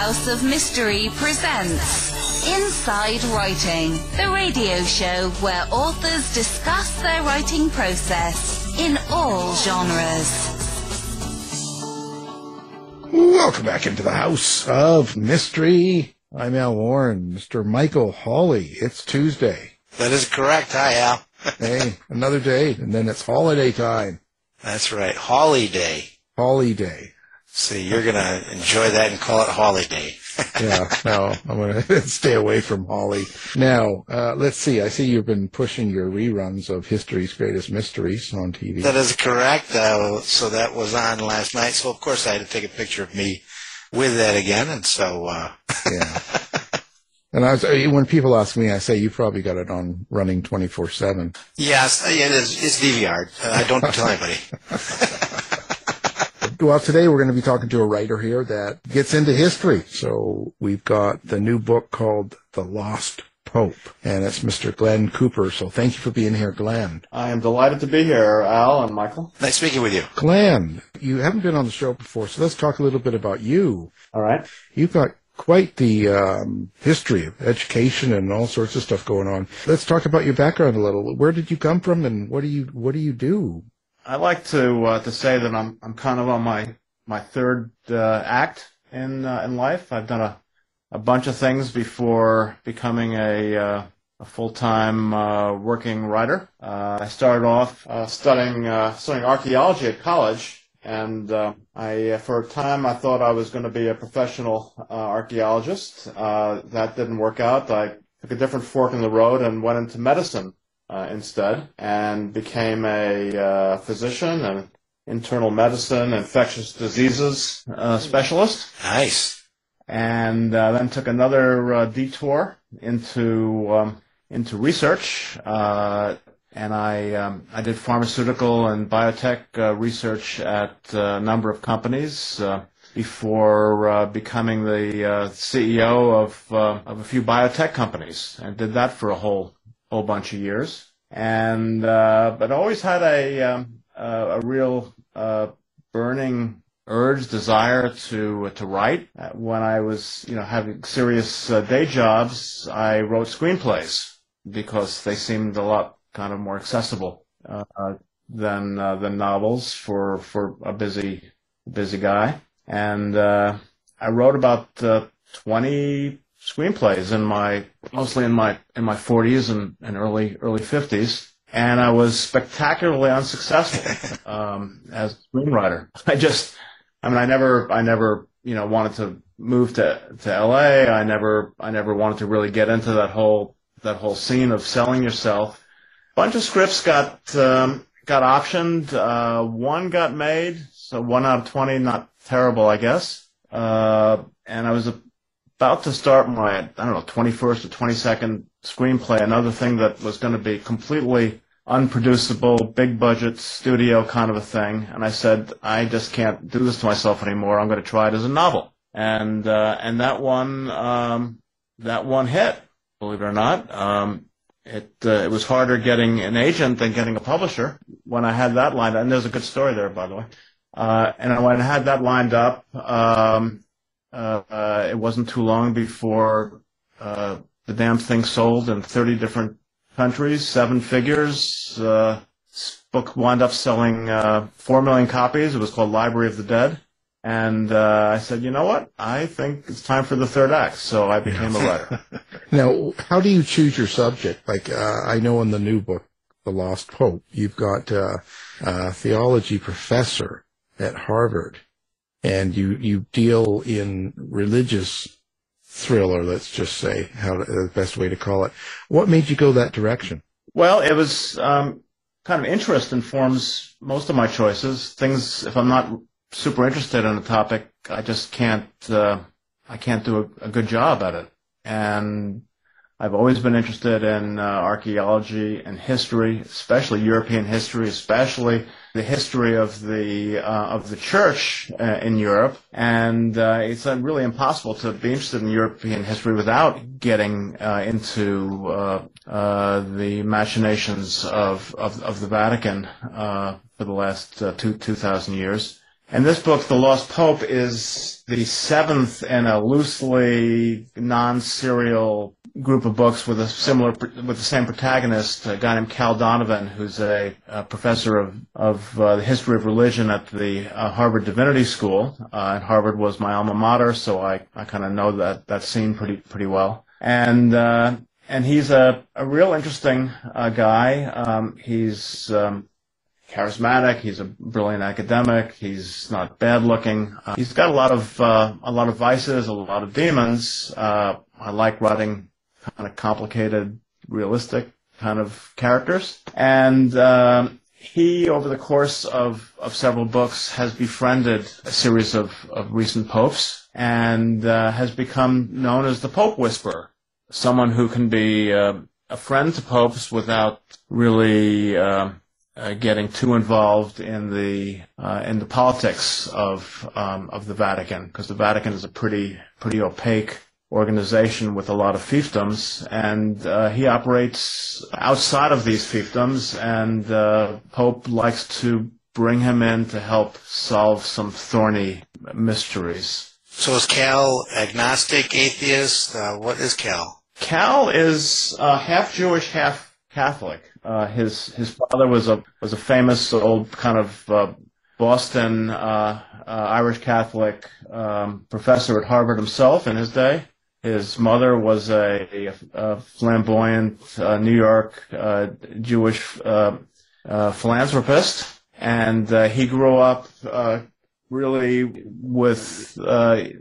House of Mystery presents Inside Writing, the radio show where authors discuss their writing process in all genres. Welcome back into the House of Mystery. I'm Al Warren, Mr. Michael Hawley. It's Tuesday. That is correct. Hi, Al. Hey, another day, and then it's holiday time. That's right. Holiday. Holiday. See, you're going to enjoy that and call it holiday. Yeah, no, I'm going to stay away from Holly. Now, uh, let's see. I see you've been pushing your reruns of History's Greatest Mysteries on TV. That is correct. Uh, so that was on last night. So, of course, I had to take a picture of me with that again. And so, uh, Yeah. And I was, uh, when people ask me, I say you probably got it on running 24/7. yes, it is, it's DVR. Uh, I don't tell anybody. Well, today we're going to be talking to a writer here that gets into history. So we've got the new book called The Lost Pope, and it's Mr. Glenn Cooper. So thank you for being here, Glenn. I am delighted to be here, Al and Michael. Nice speaking with you. Glenn, you haven't been on the show before, so let's talk a little bit about you. All right. You've got quite the um, history of education and all sorts of stuff going on. Let's talk about your background a little. Where did you come from, and what do you what do you do? I like to uh, to say that I'm I'm kind of on my my third uh, act in uh, in life. I've done a a bunch of things before becoming a uh, a full time uh, working writer. Uh, I started off studying studying archaeology at college, and I for a time I thought I was going to be a professional archaeologist. That didn't work out. I took a different fork in the road and went into medicine uh, instead, and became a uh, physician and internal medicine, infectious diseases uh, specialist Nice. and uh, then took another uh, detour into um, into research. Uh, and I um, I did pharmaceutical and biotech uh, research at uh, a number of companies uh, before uh, becoming the uh, CEO of uh, of a few biotech companies, and did that for a whole whole bunch of years. And uh, but always had a um, a, real uh, burning urge, desire to to write. Uh, When I was, you know, having serious uh, day jobs, I wrote screenplays because they seemed a lot kind of more accessible uh, than than novels for for a busy busy guy. And uh, I wrote about uh, twenty screenplays in my mostly in my in my 40s and, and early early 50s and I was spectacularly unsuccessful um, as a screenwriter. I just, I mean, I never, I never, you know, wanted to move to to L.A. I never, I never wanted to really get into that whole that whole scene of selling yourself. A bunch of scripts got um, got optioned. Uh, one got made, so one out of twenty, not terrible, I guess. Uh, and I was about to start my, I don't know, 21st or 22nd screenplay, another thing that was going to be completely unproducible, big budget studio kind of a thing. And I said, I just can't do this to myself anymore. I'm going to try it as a novel. And, uh, and that one, um, that one hit, believe it or not. Um, it, uh, it was harder getting an agent than getting a publisher when I had that lined up. And there's a good story there, by the way. Uh, and when I had that lined up, um, uh, uh, it wasn't too long before uh, the damn thing sold in 30 different countries, seven figures. Uh, this book wound up selling uh, four million copies. It was called Library of the Dead. And uh, I said, you know what? I think it's time for the third act. So I became a writer. Now, how do you choose your subject? Like uh, I know in the new book, The Lost Pope, you've got uh, a theology professor at Harvard, and you you deal in religious thriller. Let's just say how the best way to call it. What made you go that direction? Well, it was um, kind of interest informs most of my choices. Things, if I'm not super interested in a topic, I just can't. Uh, I can't do a, a good job at it. And I've always been interested in uh, archaeology and history, especially European history, especially the history of the uh, of the church uh, in Europe. And uh, it's uh, really impossible to be interested in European history without getting uh, into uh, uh, the machinations of of, of the Vatican uh, for the last two two thousand years. And this book, The Lost Pope, is the seventh in a loosely non-serial group of books with a similar, with the same protagonist, a guy named Cal Donovan, who's a, a professor of, of uh, the history of religion at the uh, Harvard Divinity School. Uh, and Harvard was my alma mater, so I, I kind of know that, that scene pretty, pretty well. And, uh, and he's a, a real interesting uh, guy. Um, he's um, charismatic. He's a brilliant academic. He's not bad looking. Uh, he's got a lot of a lot of vices, a lot of demons. I like writing kind of complicated, realistic kind of characters. And um, he, over the course of, of several books, has befriended a series of, of recent popes and uh, has become known as the Pope Whisperer, someone who can be uh, a friend to popes without really uh, uh, getting too involved in the uh, in the politics of um, of the Vatican, because the Vatican is a pretty pretty opaque organization with a lot of fiefdoms, and uh, he operates outside of these fiefdoms, and uh, Pope likes to bring him in to help solve some thorny mysteries. So is Cal agnostic, atheist? Uh, what is Cal? Cal is uh, half Jewish, half Catholic. Uh, his his father was a was a famous old kind of uh, Boston Irish Catholic um, professor at Harvard himself in his day. His mother was a, a flamboyant uh, New York uh, Jewish uh, uh philanthropist, and uh, he grew up uh, really with I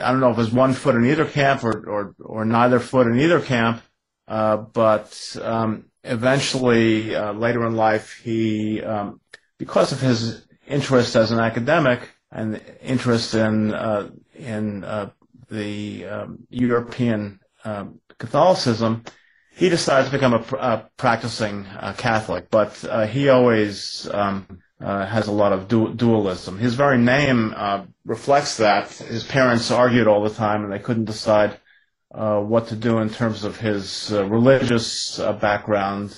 don't know if it was one foot in either camp or or, or neither foot in either camp, but um, eventually later in life he um, because of his interest as an academic and interest in in the um, European um, Catholicism, he decides to become a, a practicing uh, Catholic, but uh, he always um, uh, has a lot of du- dualism. His very name uh, reflects that. His parents argued all the time, and they couldn't decide uh, what to do in terms of his uh, religious background.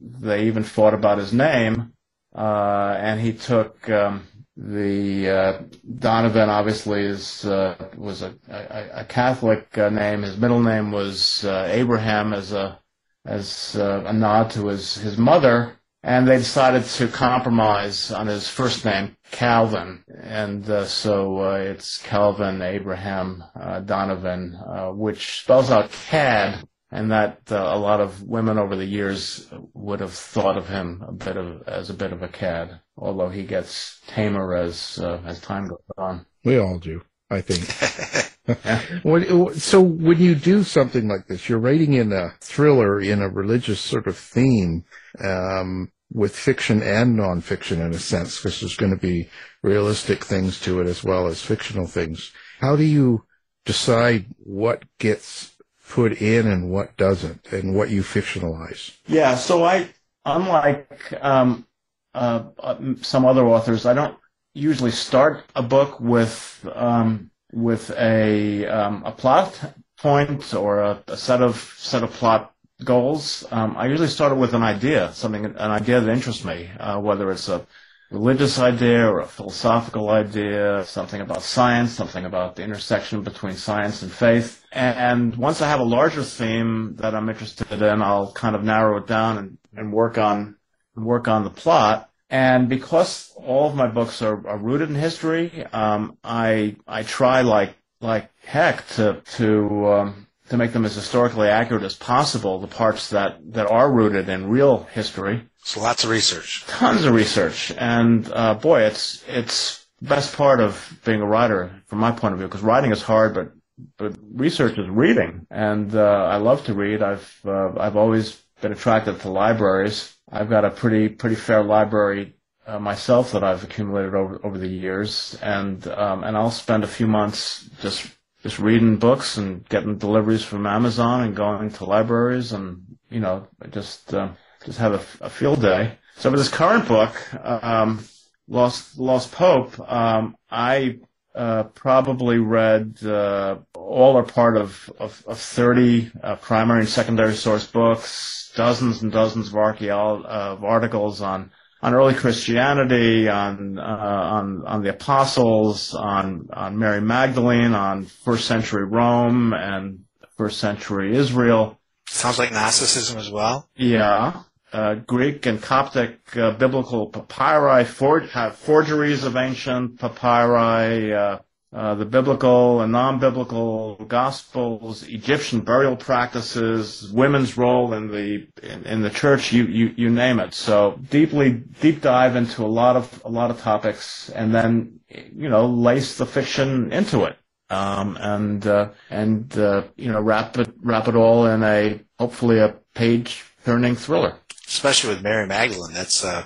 they even fought about his name, and he took um, the uh, Donovan obviously is uh, was a, a, a Catholic uh, name. His middle name was uh, Abraham as a as uh, a nod to his his mother, and they decided to compromise on his first name, Calvin, and uh, so it's Calvin Abraham Donovan, which spells out Cad and that uh, a lot of women over the years would have thought of him a bit of as a bit of a cad, although he gets tamer as uh, as time goes on. We all do, I think. when, so when you do something like this, you're writing in a thriller in a religious sort of theme. Um, with fiction and nonfiction in a sense, because there's going to be realistic things to it as well as fictional things. How do you decide what gets put in and what doesn't, and what you fictionalize. Yeah, so I, unlike um, uh, uh, some other authors, I don't usually start a book with um, with a um, a plot point or a, a, set of set of plot goals. Um, I usually start with an idea, something an idea that interests me, uh, whether it's a religious idea or a philosophical idea, something about science, something about the intersection between science and faith. And once I have a larger theme that I'm interested in, I'll kind of narrow it down and, and work on work on the plot. And because all of my books are, are rooted in history, um, I I try like like heck to to um, to make them as historically accurate as possible. The parts that that are rooted in real history, so lots of research. Tons of research, and uh, boy, it's it's the best part of being a writer from my point of view because writing is hard, but but research is reading, and uh, I love to read. I've uh, I've always been attracted to libraries. I've got a pretty pretty fair library uh, myself that I've accumulated over over the years, and um, and I'll spend a few months just just reading books and getting deliveries from Amazon and going to libraries and you know just uh, just have a, a, field day. So for this current book, um, Lost Lost Pope, um, I uh, probably read uh, all or part of of, of thirty uh, primary and secondary source books, dozens and dozens of archaeology of articles on on early Christianity, on uh, on on the apostles, on on Mary Magdalene, on first century Rome and first century Israel. Sounds like Gnosticism as well. Yeah, uh, Greek and Coptic uh, biblical papyri for, have forgeries of ancient papyri. Uh, uh, the biblical and non-biblical gospels, Egyptian burial practices, women's role in the in, in, the church, you, you you name it. So deeply deep dive into a lot of a lot of topics, and then you know lace the fiction into it, um, and uh, and uh, you know wrap it wrap it all in a hopefully a page turning thriller. Especially with Mary Magdalene, that's uh,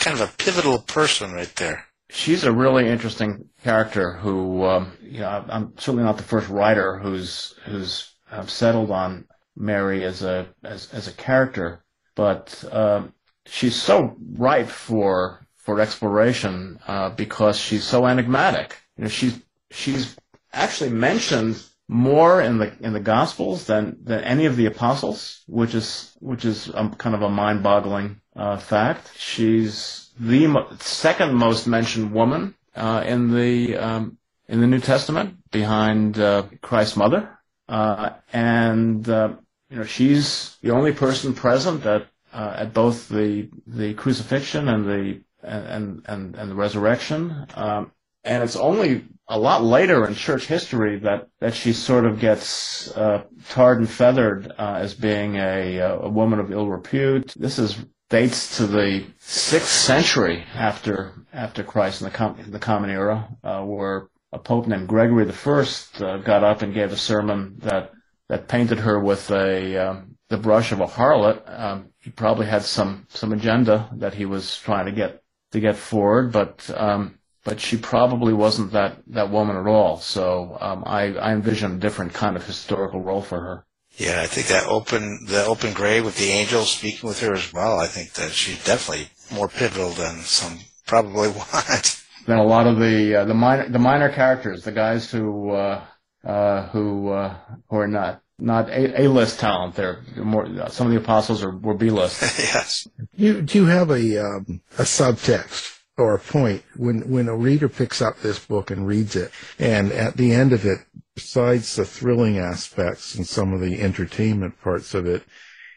kind of a pivotal person right there she's a really interesting character who, um, you know, I'm certainly not the first writer who's who's uh, settled on Mary as a as as a character, but um, she's so ripe for for exploration uh, because she's so enigmatic. You know, she's she's actually mentioned more in the in the Gospels than than any of the apostles, which is which is um, kind of a mind-boggling uh, fact. She's the mo- second most mentioned woman uh, in the um, in the New Testament, behind uh, Christ's mother, uh, and uh, you know she's the only person present at uh, at both the the crucifixion and the and and and the resurrection. Um, and it's only a lot later in church history that, that she sort of gets uh, tarred and feathered as being a, a woman of ill repute. This is dates to the sixth century after after Christ in the, com- the Common Era, uh, where a pope named Gregory the First uh, got up and gave a sermon that that painted her with a um, the brush of a harlot. Um, he probably had some some agenda that he was trying to get to get forward, but um, but she probably wasn't that that woman at all. So um, I I envision a different kind of historical role for her. Yeah, I think that open the open grave with the angels speaking with her as well. I think that she's definitely more pivotal than some probably want. Than a lot of the uh, the minor the minor characters, the guys who uh, uh, who uh, who are not not a, a list talent. They're more some of the apostles are were B list. yes. You do you have a um, a subtext or a point when when a reader picks up this book and reads it, and at the end of it besides the thrilling aspects and some of the entertainment parts of it,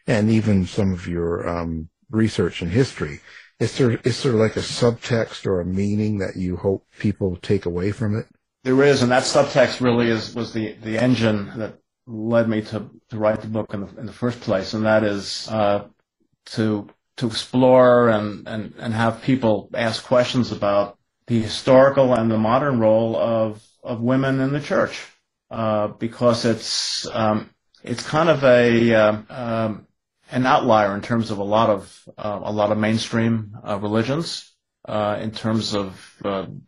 and even some of your um, research and history, is there is there like a subtext or a meaning that you hope people take away from it? There is, and that subtext really is was the the engine that led me to, to write the book in the in the first place, and that is uh, to to explore and, and, and have people ask questions about the historical and the modern role of, of women in the church. Uh, because it's um, it's kind of a uh, um, an outlier in terms of a lot of uh, a lot of mainstream uh, religions uh, in terms of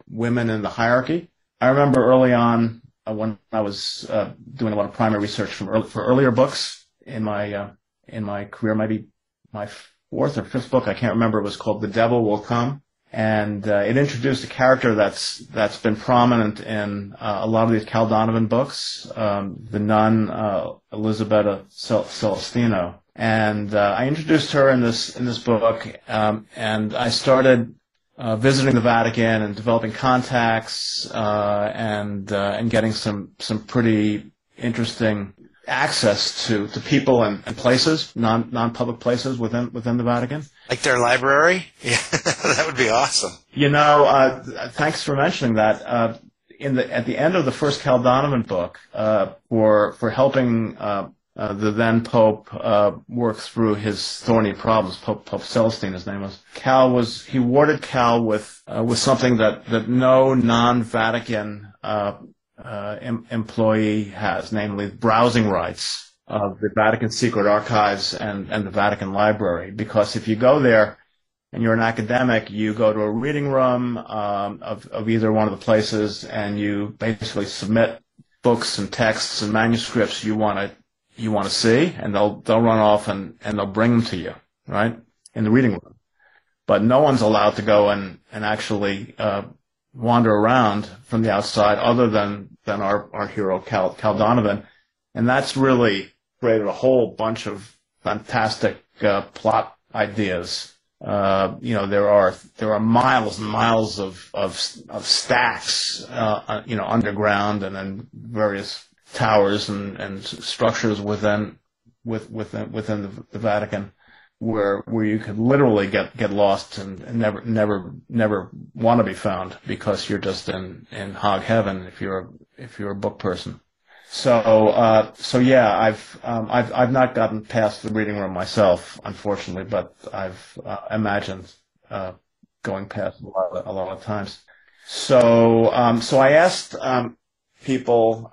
women in the hierarchy. I remember early on when I was doing a lot of primary research from early, for earlier books in my in my career, maybe my fourth or fifth book, I can't remember. It was called "The Devil Will Come." and uh, it introduced a character that's that's been prominent in uh, a lot of these Cal Donovan books, um, the nun uh, Elisabetta Celestino, and uh, I introduced her in this in this book, um, and I started uh, visiting the Vatican and developing contacts uh, and and getting some some pretty interesting access to, to people and, and places, non non public places within within the Vatican. Like their library? Yeah, that would be awesome. You know, uh, thanks for mentioning that. Uh, in the at the end of the first Cal Donovan book, uh, for for helping uh, uh, the then Pope uh, work through his thorny problems, Pope Pope Celestine, his name was. Cal was he warded Cal with with something that that no non-Vatican uh, em- employee has, namely browsing rights of the Vatican Secret Archives and, and the Vatican Library. Because if you go there and you're an academic, you go to a reading room um, of, of either one of the places and you basically submit books and texts and manuscripts you want to you want to see, and they'll they'll run off and, and they'll bring them to you, right, in the reading room. But no one's allowed to go and and actually uh, wander around from the outside other than, than our, our hero, Cal, Cal Donovan. And that's really created a whole bunch of fantastic uh, plot ideas uh, you know, there are there are miles and miles of of, of stacks, uh, uh you know, underground, and then various towers and, and structures within with, within within the, the Vatican, where where you could literally get get lost and, and never never never want to be found because you're just in in hog heaven if you're if you're a book person. So, uh, so yeah, I've, um, I've, I've not gotten past the reading room myself, unfortunately, but I've uh, imagined uh, going past a lot, of, a lot of times. So, um, so I asked um, people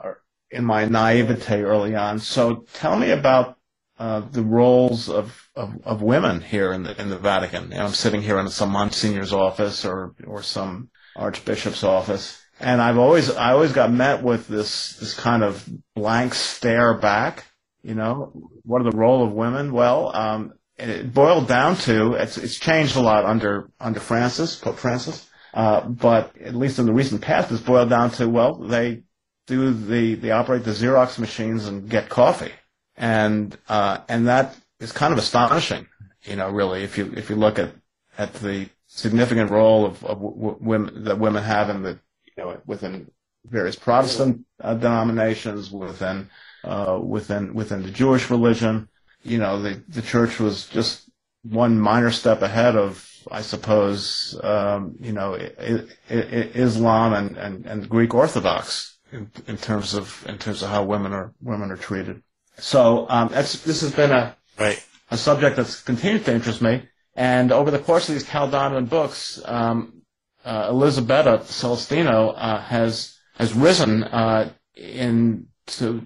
in my naivete early on. So, tell me about uh, the roles of, of, of, women here in the in the Vatican. Know, I'm sitting here in some Monsignor's office or or some Archbishop's office and I've always I always got met with this this kind of blank stare back. You know, what are the role of women? Well, um, it boiled down to it's it's changed a lot under under Francis Pope Francis, uh, but at least in the recent past, it's boiled down to well they do the they operate the Xerox machines and get coffee, and uh, and that is kind of astonishing. You know, really, if you if you look at at the significant role of, of w- women that women have in the know, within various Protestant uh, denominations, within uh, within within the Jewish religion. You know, the the church was just one minor step ahead of, I suppose, um, you know, I, I, Islam and, and, and Greek Orthodox in, in, terms of in terms of how women are women are treated. So um, that's this has been a right. a subject that's continued to interest me. And over the course of these Cal Donovan books, um, uh, Elisabetta Celestino uh, has has risen uh, in to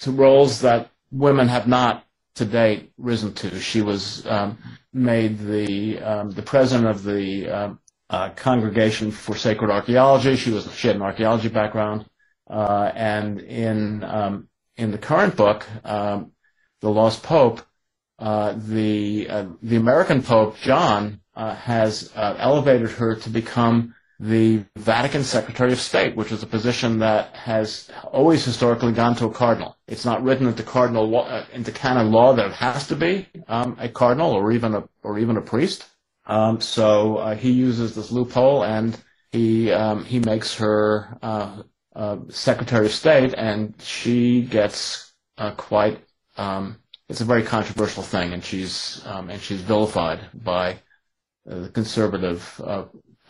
to roles that women have not to date risen to. She was um, made the um, the president of the um, uh, Congregation for Sacred Archaeology. She was she had an archaeology background, uh, and in um, in the current book, um, The Lost Pope, uh, the the American Pope John uh, has uh, elevated her to become the Vatican Secretary of State, which is a position that has always historically gone to a cardinal. It's not written into cardinal law, uh, into canon law that it has to be um, a cardinal or even a or even a priest. Um, so uh, he uses this loophole, and he um, he makes her uh, uh Secretary of State, and she gets quite. Um, it's a very controversial thing, and she's um, and she's vilified by the conservative uh,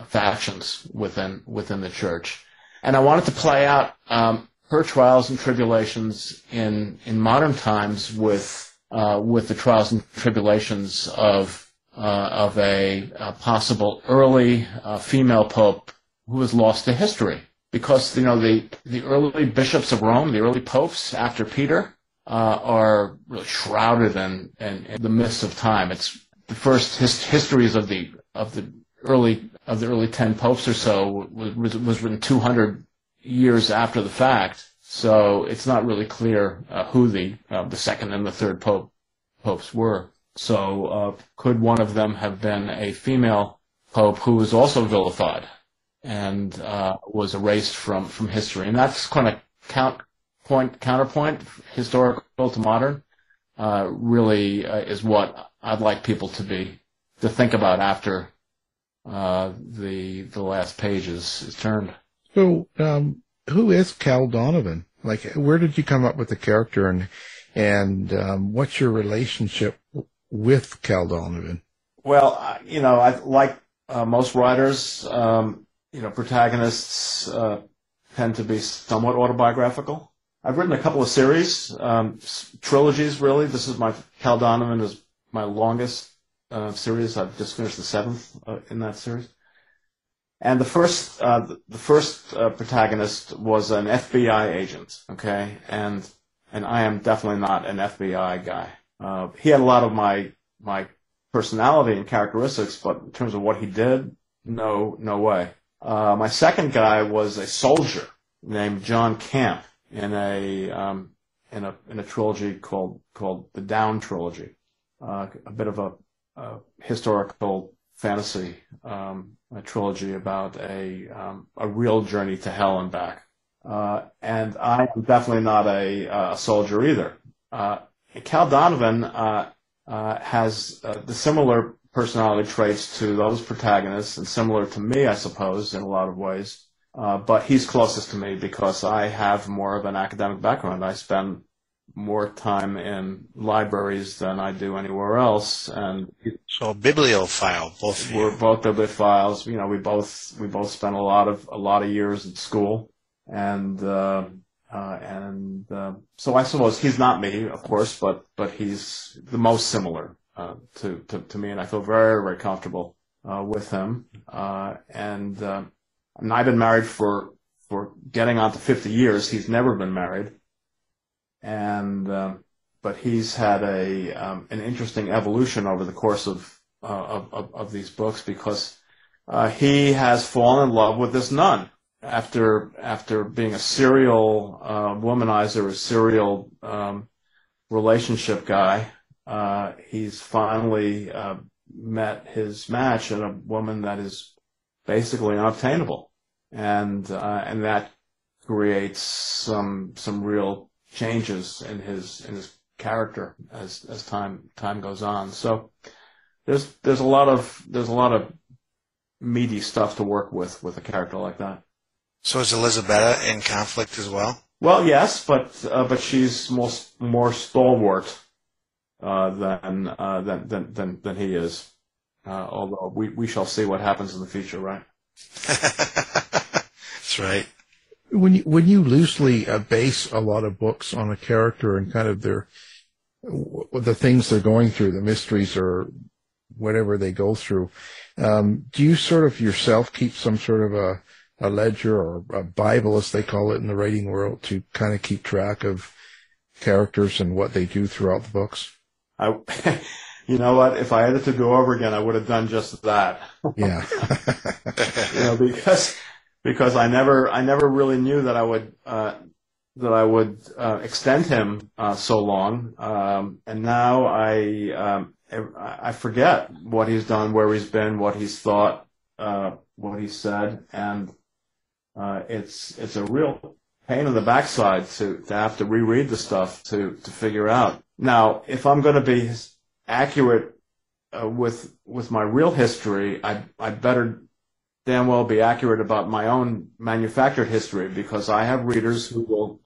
factions within within the church. And I wanted to play out um, her trials and tribulations in in modern times with uh, with the trials and tribulations of uh, of a, a, possible early uh, female pope who was lost to history because you know the the early bishops of Rome, the early popes after Peter, uh, are really shrouded in, in, in the mists of time. It's the first his, histories of the of the early of the early ten popes or so was was written 200 years after the fact. So it's not really clear uh, who the uh, the second and the third pope popes were. So uh, could one of them have been a female pope who was also vilified and uh, was erased from from history? And that's kind of count point counterpoint historical to modern. Uh, really uh, is what I'd like people to be to think about after uh, the the last page is, is turned. So, um, who is Cal Donovan? Like, where did you come up with the character, and and um, what's your relationship with Cal Donovan? Well, you know, I like uh, most writers. Um, you know, protagonists uh, tend to be somewhat autobiographical. I've written a couple of series, um, trilogies. Really, this is my Cal Donovan is my longest uh, series. I've just finished the seventh uh, in that series. And the first, uh, the first uh, protagonist was an FBI agent. Okay, and and I am definitely not an FBI guy. Uh, he had a lot of my my personality and characteristics, but in terms of what he did, no, no way. Uh, my second guy was a soldier named John Camp in a um, in a in a trilogy called called the Down trilogy. Uh, a bit of a a historical fantasy um, a trilogy about a um, a real journey to hell and back. Uh, and I am definitely not a, a soldier either. Uh, Cal Donovan uh, uh has uh, the similar personality traits to those protagonists and similar to me, I suppose, in a lot of ways. Uh, but he's closest to me because I have more of an academic background. I spend more time in libraries than I do anywhere else, and so bibliophile, both we're both bibliophiles. You know, we both we both spent a lot of a lot of years at school, and uh, uh, and uh, so I suppose he's not me, of course, but but he's the most similar uh, to, to to me, and I feel very very comfortable uh, with him. Uh, and, uh, and I've been married for for getting on to 50 years. He's never been married, and but he's had a um, an interesting evolution over the course of of, of, of, these books because he has fallen in love with this nun after after being a serial uh, womanizer, a serial um, relationship guy, uh, he's finally uh, met his match in a woman that is basically unobtainable, and uh, and that creates some some real changes in his in his character as as time time goes on. So there's there's a lot of there's a lot of meaty stuff to work with with a character like that. So is Elizabeth in conflict as well? Well, yes, but uh, but she's more more stalwart uh, than, uh, than than than than he is. Uh, although we we shall see what happens in the future, right? That's right. When you when you loosely uh, base a lot of books on a character and kind of their the things they're going through, the mysteries or whatever they go through, um, do you sort of yourself keep some sort of a a ledger or a Bible, as they call it in the writing world, to kind of keep track of characters and what they do throughout the books? I, you know what? If I had it to go over again, I would have done just that. Yeah. you know, because because I never I never really knew that I would uh, that I would uh, extend him uh, so long, um, and now I um, I forget what he's done, where he's been, what he's thought, uh, what he said, and uh, it's it's a real pain in the backside to, to have to reread the stuff to, to figure out. Now, if I'm going to be accurate uh, with with my real history, I I better damn well be accurate about my own manufactured history because I have readers who will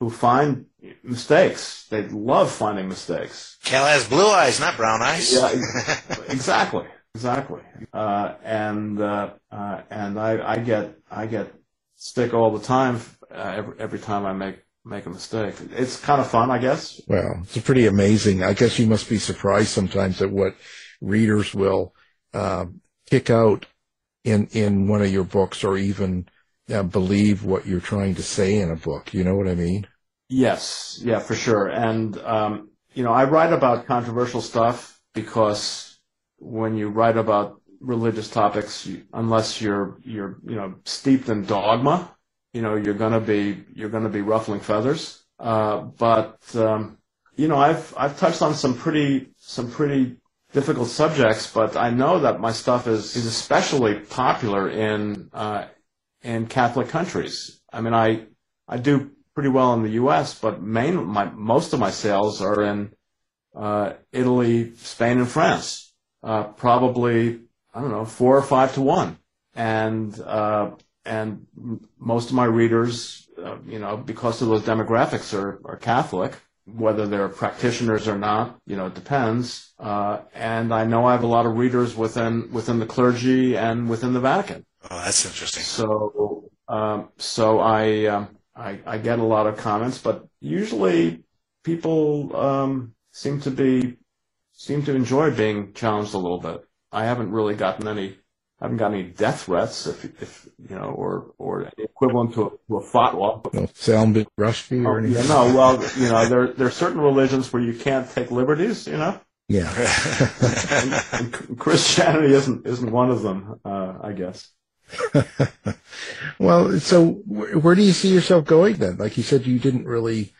who find mistakes. They love finding mistakes. Cal has blue eyes, not brown eyes. Yeah, exactly. Exactly. Uh, and uh, uh, and I, I get I get stick all the time uh, every every time I make make a mistake. It's kind of fun, I guess. Well, it's pretty amazing. I guess you must be surprised sometimes at what readers will uh, kick out in in one of your books, or even uh, believe what you're trying to say in a book. You know what I mean? Yes, yeah, for sure. And um, you know, I write about controversial stuff because when you write about religious topics, you, unless you're you're you know steeped in dogma, you know you're gonna be you're gonna be ruffling feathers. Uh, but um, you know I've I've touched on some pretty some pretty difficult subjects, but I know that my stuff is is especially popular in uh, in Catholic countries. I mean I I do pretty well in the U.S., but main my most of my sales are in uh, Italy, Spain, and France uh, probably I don't know four or five to one, and uh, and most of my readers, uh, you know, because of those demographics are are Catholic. Whether they're practitioners or not, you know, it depends. Uh, and I know I have a lot of readers within within the clergy and within the Vatican. Oh, that's interesting. So, um, so I, um, I, I get a lot of comments, but usually people um, seem to be seem to enjoy being challenged a little bit. I haven't really gotten any, I haven't got any death threats, if, if you know, or or equivalent to a, to a fatwa. No Salman Rushdie or oh, anything. Yeah, no, well, you know, there there are certain religions where you can't take liberties, you know. Yeah. and, and Christianity isn't isn't one of them, uh, I guess. well, so where do you see yourself going then? Like you said, you didn't really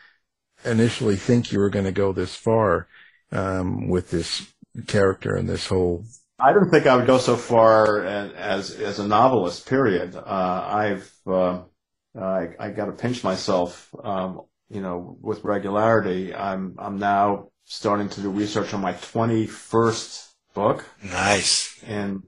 initially think you were going to go this far um, with this character and this whole. I didn't think I would go so far as as a novelist. Period. Uh, I've uh, I, I got to pinch myself, um, you know, with regularity. I'm I'm now starting to do research on my 21st book Nice. in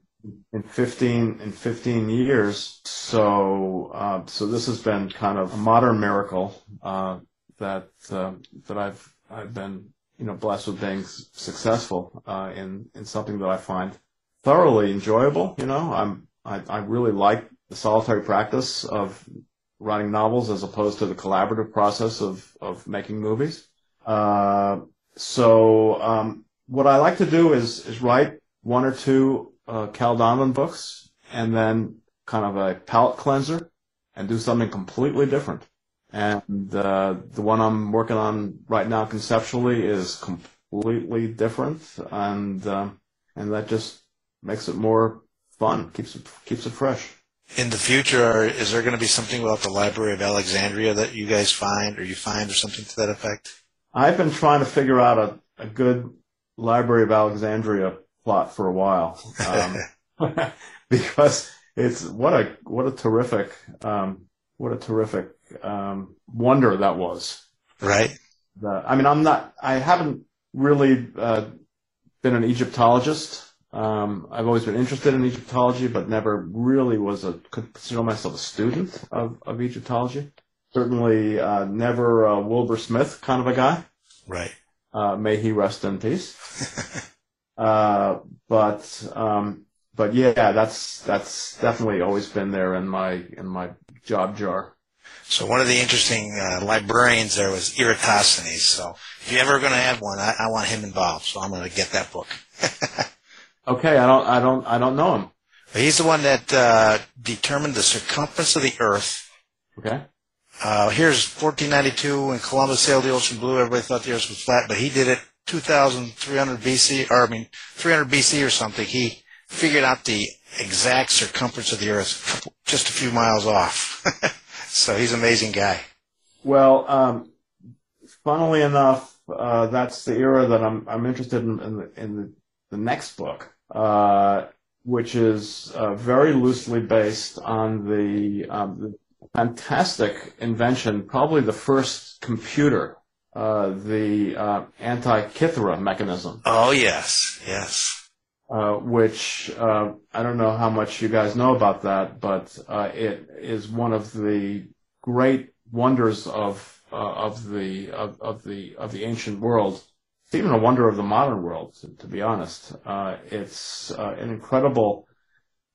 in 15 in 15 years. So uh, so this has been kind of a modern miracle uh, that uh, that I've I've been you know blessed with being successful uh, in in something that I find thoroughly enjoyable. You know, I'm I, I really like the solitary practice of writing novels as opposed to the collaborative process of of making movies. Uh, so um, what I like to do is is write one or two uh, Cal Donovan books and then kind of a palate cleanser and do something completely different. And uh, the one I'm working on right now conceptually is completely different, and um, and that just makes it more fun, keeps it keeps it fresh. In the future, are, is there going to be something about the Library of Alexandria that you guys find, or you find, or something to that effect? I've been trying to figure out a, a good Library of Alexandria plot for a while, um, because it's what a what a terrific um, what a terrific um, wonder that was. Right. The, I mean, I'm not. I haven't really uh, been an Egyptologist. Um, I've always been interested in Egyptology, but never really was a consider myself a student of, of Egyptology. Certainly, uh, never a Wilbur Smith kind of a guy. Right. Uh, may he rest in peace. uh, but um, but yeah, that's that's definitely always been there in my in my job jar. So one of the interesting uh, librarians there was Eratosthenes. So if you're ever going to have one, I, I want him involved. So I'm going to get that book. Okay, I don't I don't I don't know him. He's the one that uh, determined the circumference of the Earth. Okay. Uh, here's 1492 when Columbus sailed the ocean blue. Everybody thought the Earth was flat, but he did it 2,300 BC, or I mean 300 BC or something. He figured out the exact circumference of the Earth, just a few miles off. so he's an amazing guy. Well, um, funnily enough, uh, that's the era that I'm I'm interested in in the, in the, the next book, uh, which is uh, very loosely based on the, um, the fantastic invention, probably the first computer, uh, the uh, Antikythera mechanism. Oh yes, yes. uh, which uh, I don't know how much you guys know about that, but uh, it is one of the great wonders of uh, of the of, of the of the ancient world. It's even a wonder of the modern world, to, to be honest. Uh, it's uh, an incredible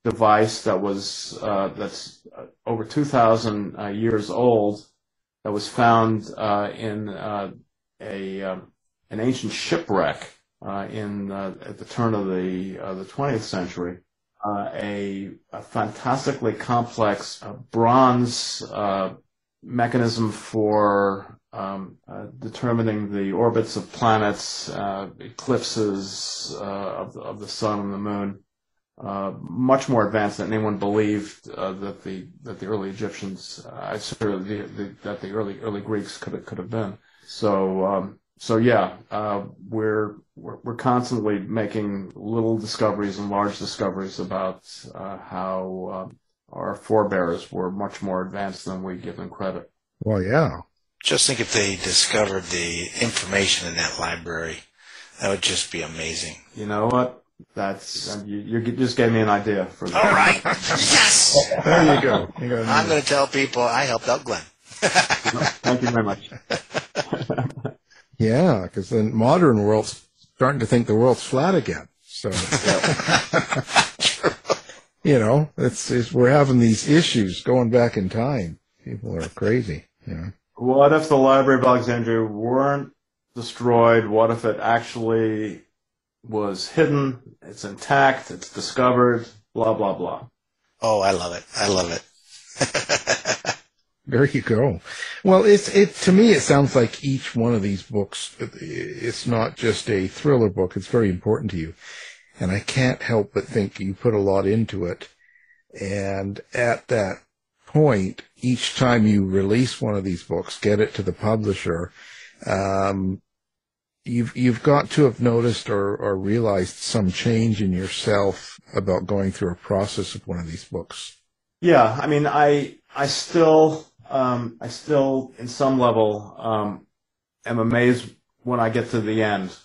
device that was uh, that's uh, over two thousand uh, years old. That was found uh, in a um, an ancient shipwreck in at the turn of the the 20th century. A, a fantastically complex bronze mechanism for um, uh, determining the orbits of planets, uh, eclipses uh, of, the, of the sun and the moon. Uh, much more advanced than anyone believed uh, that the that the early Egyptians, uh, sort of the, the, that the early early Greeks could have, could have been. So um, so yeah, uh, we're, we're we're constantly making little discoveries and large discoveries about uh, how our forebears were much more advanced than we give them credit. Well, yeah. Just think if they discovered the information in that library, that would just be amazing. You know what? That's you, you just gave me an idea for All that. right. yes. There you go. You got I'm going to tell people I helped out Glenn. Thank you very much. Yeah, because the modern world's starting to think the world's flat again. So, you know, it's, it's we're having these issues going back in time. People are crazy. You know. What if the Library of Alexandria weren't destroyed? What if it actually was hidden? It's intact. It's discovered. Blah blah blah. Oh, I love it. I love it. There you go. Well, it's it to me. It sounds like each one of these books. It's not just a thriller book. It's very important to you, and I can't help but think you put a lot into it. And at that point, each time you release one of these books, get it to the publisher. Um, you've you've got to have noticed or, or realized some change in yourself about going through a process of one of these books. Yeah, I mean, I I still um, I still, in some level, um, am amazed when I get to the end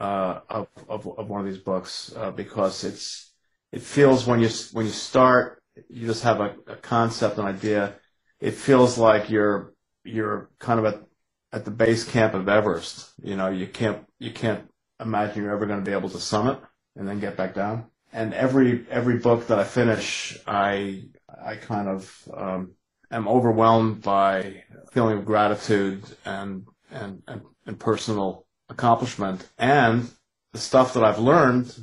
uh, of, of of one of these books uh, because it's it feels when you when you start you just have a, a concept an idea it feels like you're you're kind of at at the base camp of Everest you know you can't you can't imagine you're ever going to be able to summit and then get back down and every every book that I finish I I kind of um, am overwhelmed by feeling of gratitude and and, and, and personal accomplishment and the stuff that I've learned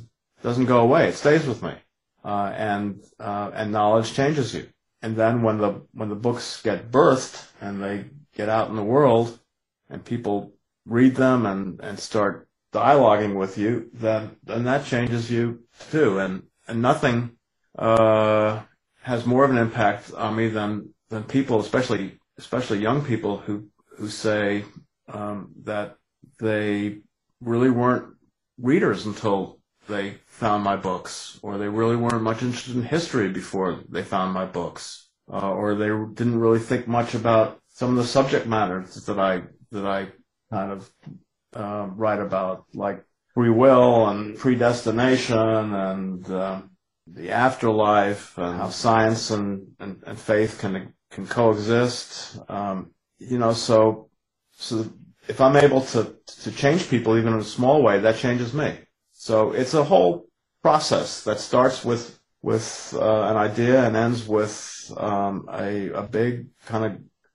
doesn't go away. It stays with me. Uh, and, uh, and knowledge changes you. And then when the, when the books get birthed and they get out in the world and people read them and, and start dialoguing with you, then, then that changes you too. And, and nothing, uh, has more of an impact on me than, than people, especially, especially young people who, who say, um, that they really weren't readers until they found my books, or they really weren't much interested in history before they found my books, uh, or they didn't really think much about some of the subject matters that I that I kind of uh, write about, like free will and predestination and uh, the afterlife and how science and, and, and faith can can coexist. Um, you know, so so if I'm able to, to change people even in a small way, that changes me. So it's a whole process that starts with, with uh, an idea and ends with um, a, a big kind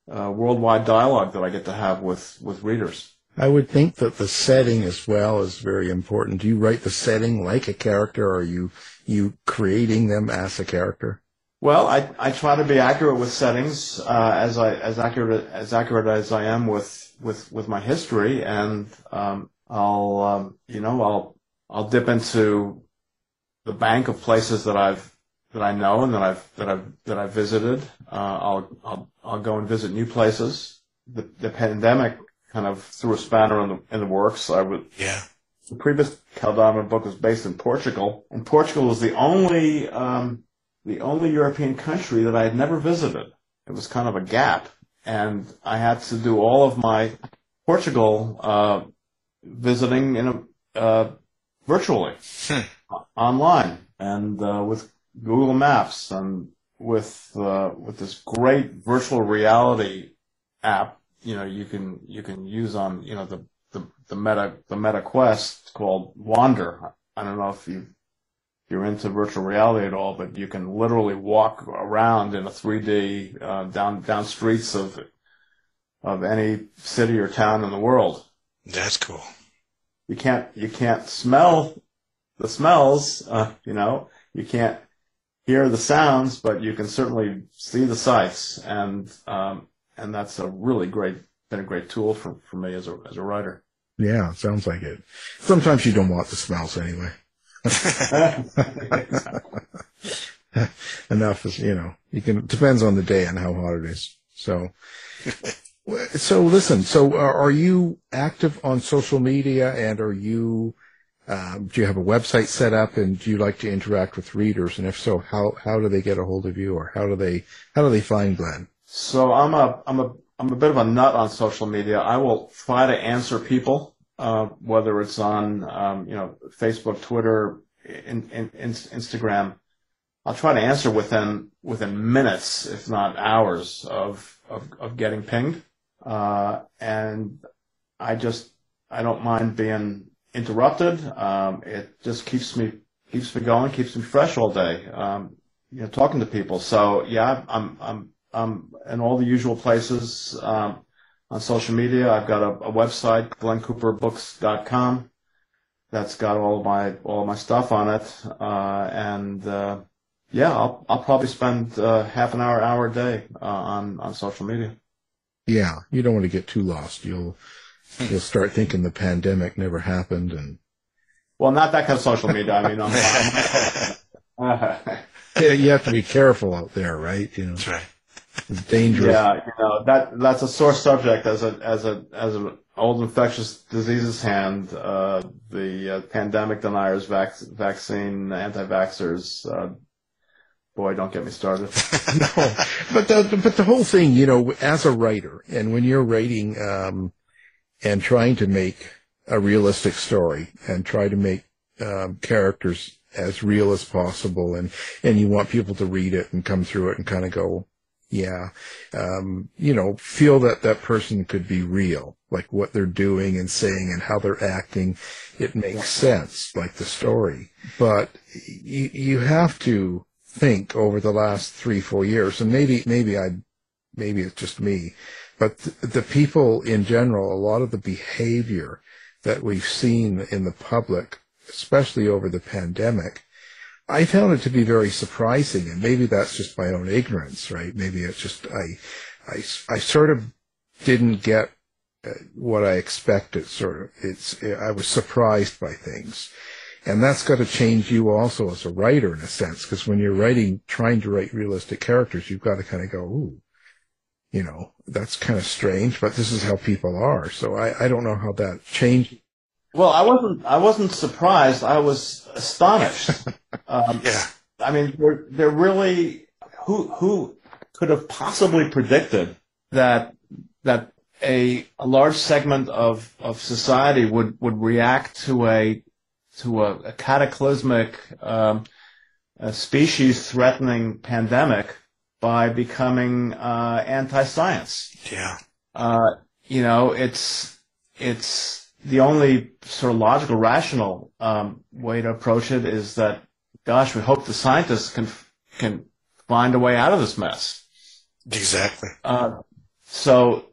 of uh, worldwide dialogue that I get to have with, with readers. I would think that the setting as well is very important. Do you write the setting like a character, or are you you creating them as a character? Well, I, I try to be accurate with settings, uh, as I as accurate as accurate as I am with with with my history, and um, I'll um, you know I'll I'll dip into the bank of places that I've that I know and that I've that I've that I've visited. Uh, I'll I'll I'll go and visit new places. The the pandemic kind of threw a spanner in the in the works. I would yeah. The previous Cal Donovan book was based in Portugal, and Portugal was the only um, the only European country that I had never visited. It was kind of a gap and I had to do all of my Portugal uh, visiting in a, uh, virtually hmm. online and uh, with Google Maps and with uh, with this great virtual reality app. You know, you can you can use on you know the the, the Meta the Meta Quest called Wander. I don't know if you you're into virtual reality at all, but you can literally walk around in a 3D uh, down down streets of of any city or town in the world. That's cool. You can't you can't smell the smells, uh, you know. You can't hear the sounds, but you can certainly see the sights, and um, and that's a really great been a great tool for, for me as a as a writer. Yeah, sounds like it. Sometimes you don't want the smells anyway. Enough is, you know, you can, it depends on the day and how hot it is. So, so listen, so are you active on social media and are you, um, do you have a website set up and do you like to interact with readers? And if so, how, how do they get a hold of you or how do they, how do they find Glenn? So I'm a, I'm a, I'm a bit of a nut on social media. I will try to answer people uh, whether it's on um, you know Facebook, Twitter, in, in, in, Instagram. I'll try to answer within within minutes, if not hours, of of, of getting pinged, uh, and I just I don't mind being interrupted. Um, it just keeps me keeps me going, keeps me fresh all day. Um, you know, talking to people. So yeah, I'm I'm I'm in all the usual places. Um, on social media. I've got a, a website, glenncooperbooks.com. That's got all my all my stuff on it, uh, and uh, yeah, I'll I'll probably spend uh, half an hour, hour a day uh, on on social media. Yeah, you don't want to get too lost. You'll you'll start thinking the pandemic never happened, and well, not that kind of social media. I mean, I'm, you have to be careful out there, right? You know, that's right. It's dangerous. Yeah, you know that that's a sore subject as a as a as an old infectious diseases hand. Uh, the uh, pandemic deniers, vac- vaccine anti-vaxxers. Boy, don't get me started. no, but the but the whole thing, you know, as a writer, and when you're writing um, and trying to make a realistic story and try to make um, characters as real as possible, and and you want people to read it and come through it and kind of go, yeah, um, you know, feel that that person could be real, like what they're doing and saying and how they're acting. It makes sense, like the story. But you, you have to think over the last three, four years, and maybe, maybe I, maybe it's just me, but th- the people in general, a lot of the behavior that we've seen in the public, especially over the pandemic, I found it to be very surprising, and maybe that's just my own ignorance, right? Maybe it's just I, I, I sort of didn't get uh, what I expected. Sort of, it's I was surprised by things, and that's got to change you also as a writer in a sense, because when you're writing, trying to write realistic characters, you've got to kind of go, ooh, you know, that's kind of strange, but this is how people are. So I, I don't know how that changed well, I wasn't. I wasn't surprised. I was astonished. Um, yeah. I mean, they're, they're really who who could have possibly predicted that that a a large segment of, of society would, would react to a to a, a cataclysmic um, a species threatening pandemic by becoming uh, anti-science. Yeah. Uh, you know, it's it's the only sort of logical, rational um, way to approach it is that, gosh, we hope the scientists can can find a way out of this mess. Exactly. Uh, so,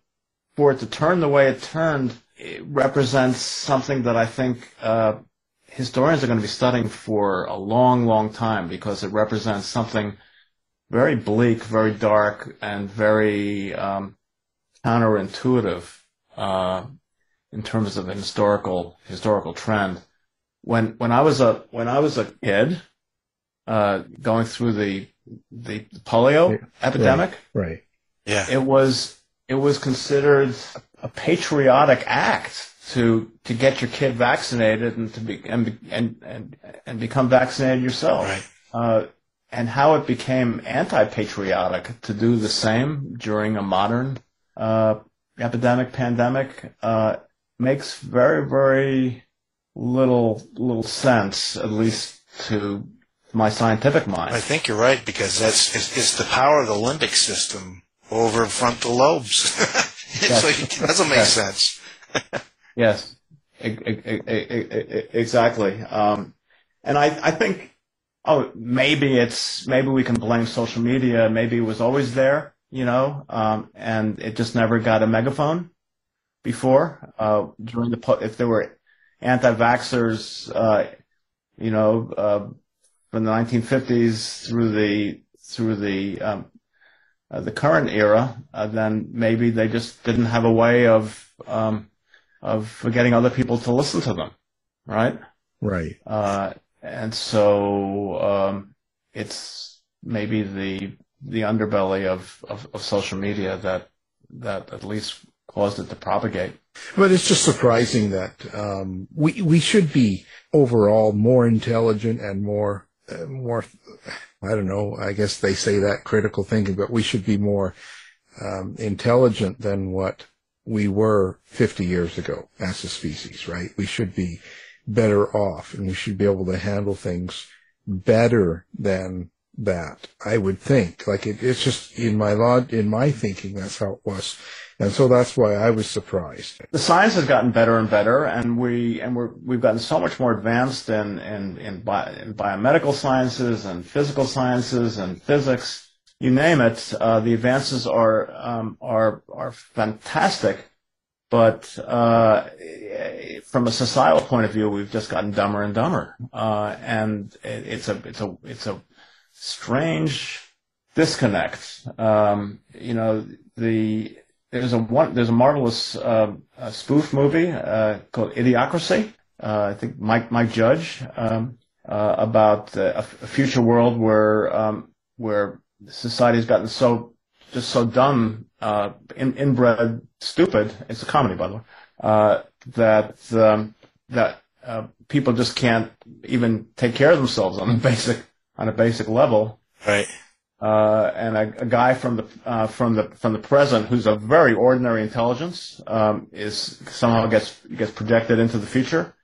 for it to turn the way it turned, it represents something that I think uh, historians are going to be studying for a long, long time because it represents something very bleak, very dark, and very um, counterintuitive. Uh, in terms of a historical historical trend. When when I was a when I was a kid, uh, going through the the polio right. epidemic, right. Yeah, it was it was considered a patriotic act to to get your kid vaccinated and to be and and and, and become vaccinated yourself. Right. Uh, and how it became anti-patriotic to do the same during a modern uh, epidemic pandemic uh, makes very, very little little sense, at least to my scientific mind. I think you're right because that's it's, it's the power of the limbic system over frontal lobes. so it doesn't make sense. yes, exactly. Um, and I, I think, oh, maybe it's maybe we can blame social media. Maybe it was always there, you know, um, and it just never got a megaphone before uh, during the if there were anti-vaxxers, uh, you know, uh, from the 1950s through the through the um, uh, the current era, uh, then maybe they just didn't have a way of um, of getting other people to listen to them, right? Right. Uh, and so um, it's maybe the the underbelly of, of, of social media that that at least caused it to propagate. But it's just surprising that um, we we should be overall more intelligent and more uh, more. I don't know. I guess they say that critical thinking, but we should be more um, intelligent than what we were 50 years ago as a species. Right? We should be better off, and we should be able to handle things better than that. I would think. Like it, it's just in my law, in my thinking, that's how it was and so that's why I was surprised. The science has gotten better and better, and we and we're we've gotten so much more advanced in in in, bi- in biomedical sciences and physical sciences and physics. You name it, uh, the advances are um, are are fantastic. But uh, from a societal point of view, we've just gotten dumber and dumber, uh, and it, it's a it's a it's a strange disconnect. Um, you know the there's a one, there's a marvelous uh, a spoof movie uh, called Idiocracy. Uh, I think Mike Mike Judge um, about a, a, future world where um, where society's gotten so just so dumb, uh, in, inbred, stupid. It's a comedy, by the way. Uh, that um, that people just can't even take care of themselves on a basic on a basic level. Right. uh, and a, a, guy from the uh, from the from the present who's a very ordinary intelligence um, is somehow gets gets projected into the future,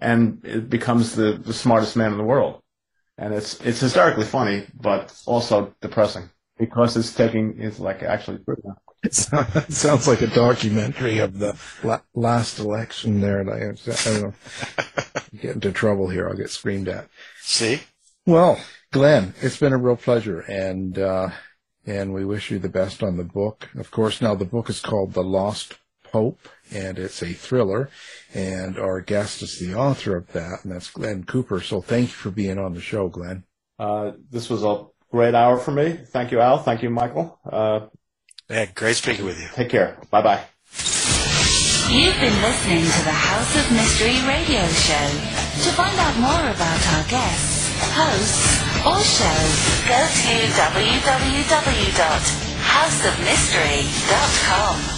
and it becomes the, the smartest man in the world, and it's it's hysterically funny, but also depressing because it's taking it's like actually true now. It sounds like a documentary of the la- last election there. And I, I don't know. get into trouble here. I'll get screamed at. See? Well, Glenn, it's been a real pleasure, and uh, and we wish you the best on the book. Of course, now the book is called The Lost Pope, and it's a thriller, and our guest is the author of that, and that's Glenn Cooper. So thank you for being on the show, Glenn. Uh, this was a great hour for me. Thank you, Al. Thank you, Michael. Uh, yeah, great speaking with you. Take care. Bye bye. You've been listening to the House of Mystery radio show. To find out more about our guests, hosts, or shows, go to www.houseofmystery.com.